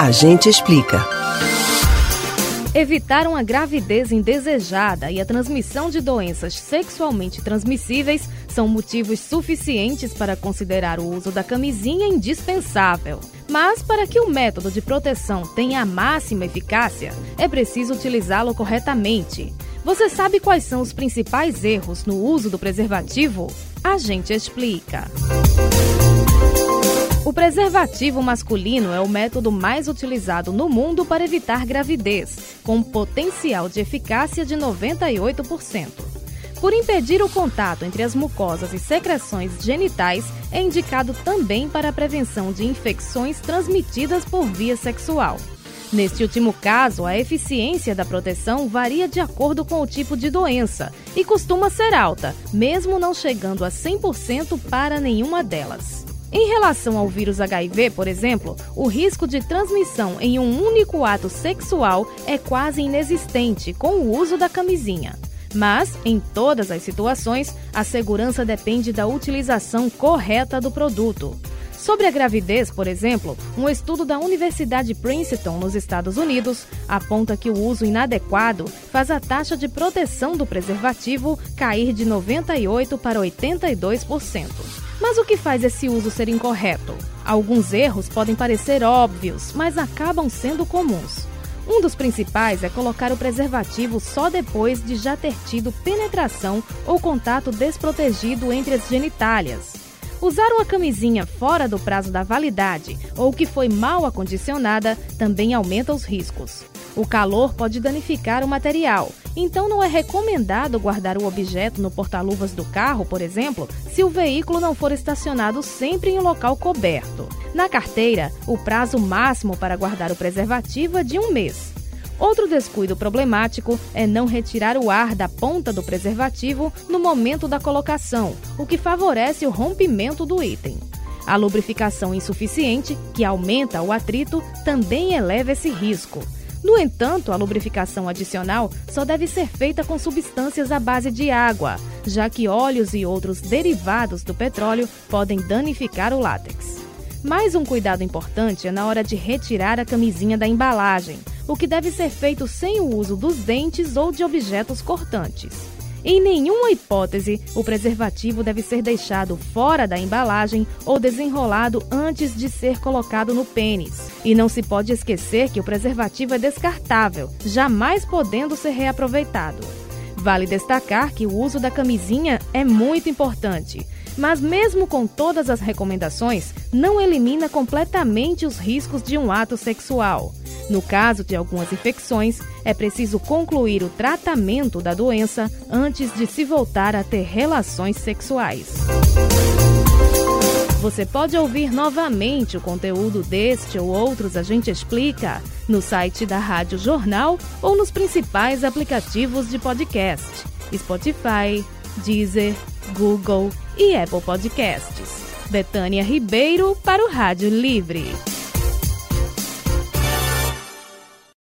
A gente explica. Evitar uma gravidez indesejada e a transmissão de doenças sexualmente transmissíveis são motivos suficientes para considerar o uso da camisinha indispensável. Mas, para que o método de proteção tenha a máxima eficácia, é preciso utilizá-lo corretamente. Você sabe quais são os principais erros no uso do preservativo? A gente explica. O preservativo masculino é o método mais utilizado no mundo para evitar gravidez, com potencial de eficácia de 98%. Por impedir o contato entre as mucosas e secreções genitais, é indicado também para a prevenção de infecções transmitidas por via sexual. Neste último caso, a eficiência da proteção varia de acordo com o tipo de doença e costuma ser alta, mesmo não chegando a 100% para nenhuma delas. Em relação ao vírus HIV, por exemplo, o risco de transmissão em um único ato sexual é quase inexistente com o uso da camisinha. Mas, em todas as situações, a segurança depende da utilização correta do produto. Sobre a gravidez, por exemplo, um estudo da Universidade Princeton, nos Estados Unidos, aponta que o uso inadequado faz a taxa de proteção do preservativo cair de 98% para 82%. Mas o que faz esse uso ser incorreto? Alguns erros podem parecer óbvios, mas acabam sendo comuns. Um dos principais é colocar o preservativo só depois de já ter tido penetração ou contato desprotegido entre as genitálias. Usar uma camisinha fora do prazo da validade ou que foi mal acondicionada também aumenta os riscos. O calor pode danificar o material, então não é recomendado guardar o objeto no porta-luvas do carro, por exemplo, se o veículo não for estacionado sempre em local coberto. Na carteira, o prazo máximo para guardar o preservativo é de um mês. Outro descuido problemático é não retirar o ar da ponta do preservativo no momento da colocação, o que favorece o rompimento do item. A lubrificação insuficiente, que aumenta o atrito, também eleva esse risco. No entanto, a lubrificação adicional só deve ser feita com substâncias à base de água, já que óleos e outros derivados do petróleo podem danificar o látex. Mais um cuidado importante é na hora de retirar a camisinha da embalagem, o que deve ser feito sem o uso dos dentes ou de objetos cortantes. Em nenhuma hipótese, o preservativo deve ser deixado fora da embalagem ou desenrolado antes de ser colocado no pênis. E não se pode esquecer que o preservativo é descartável, jamais podendo ser reaproveitado. Vale destacar que o uso da camisinha é muito importante, mas mesmo com todas as recomendações, não elimina completamente os riscos de um ato sexual. No caso de algumas infecções, é preciso concluir o tratamento da doença antes de se voltar a ter relações sexuais. Você pode ouvir novamente o conteúdo deste ou outros A Gente Explica no site da Rádio Jornal ou nos principais aplicativos de podcast: Spotify, Deezer, Google e Apple Podcasts. Betânia Ribeiro para o Rádio Livre.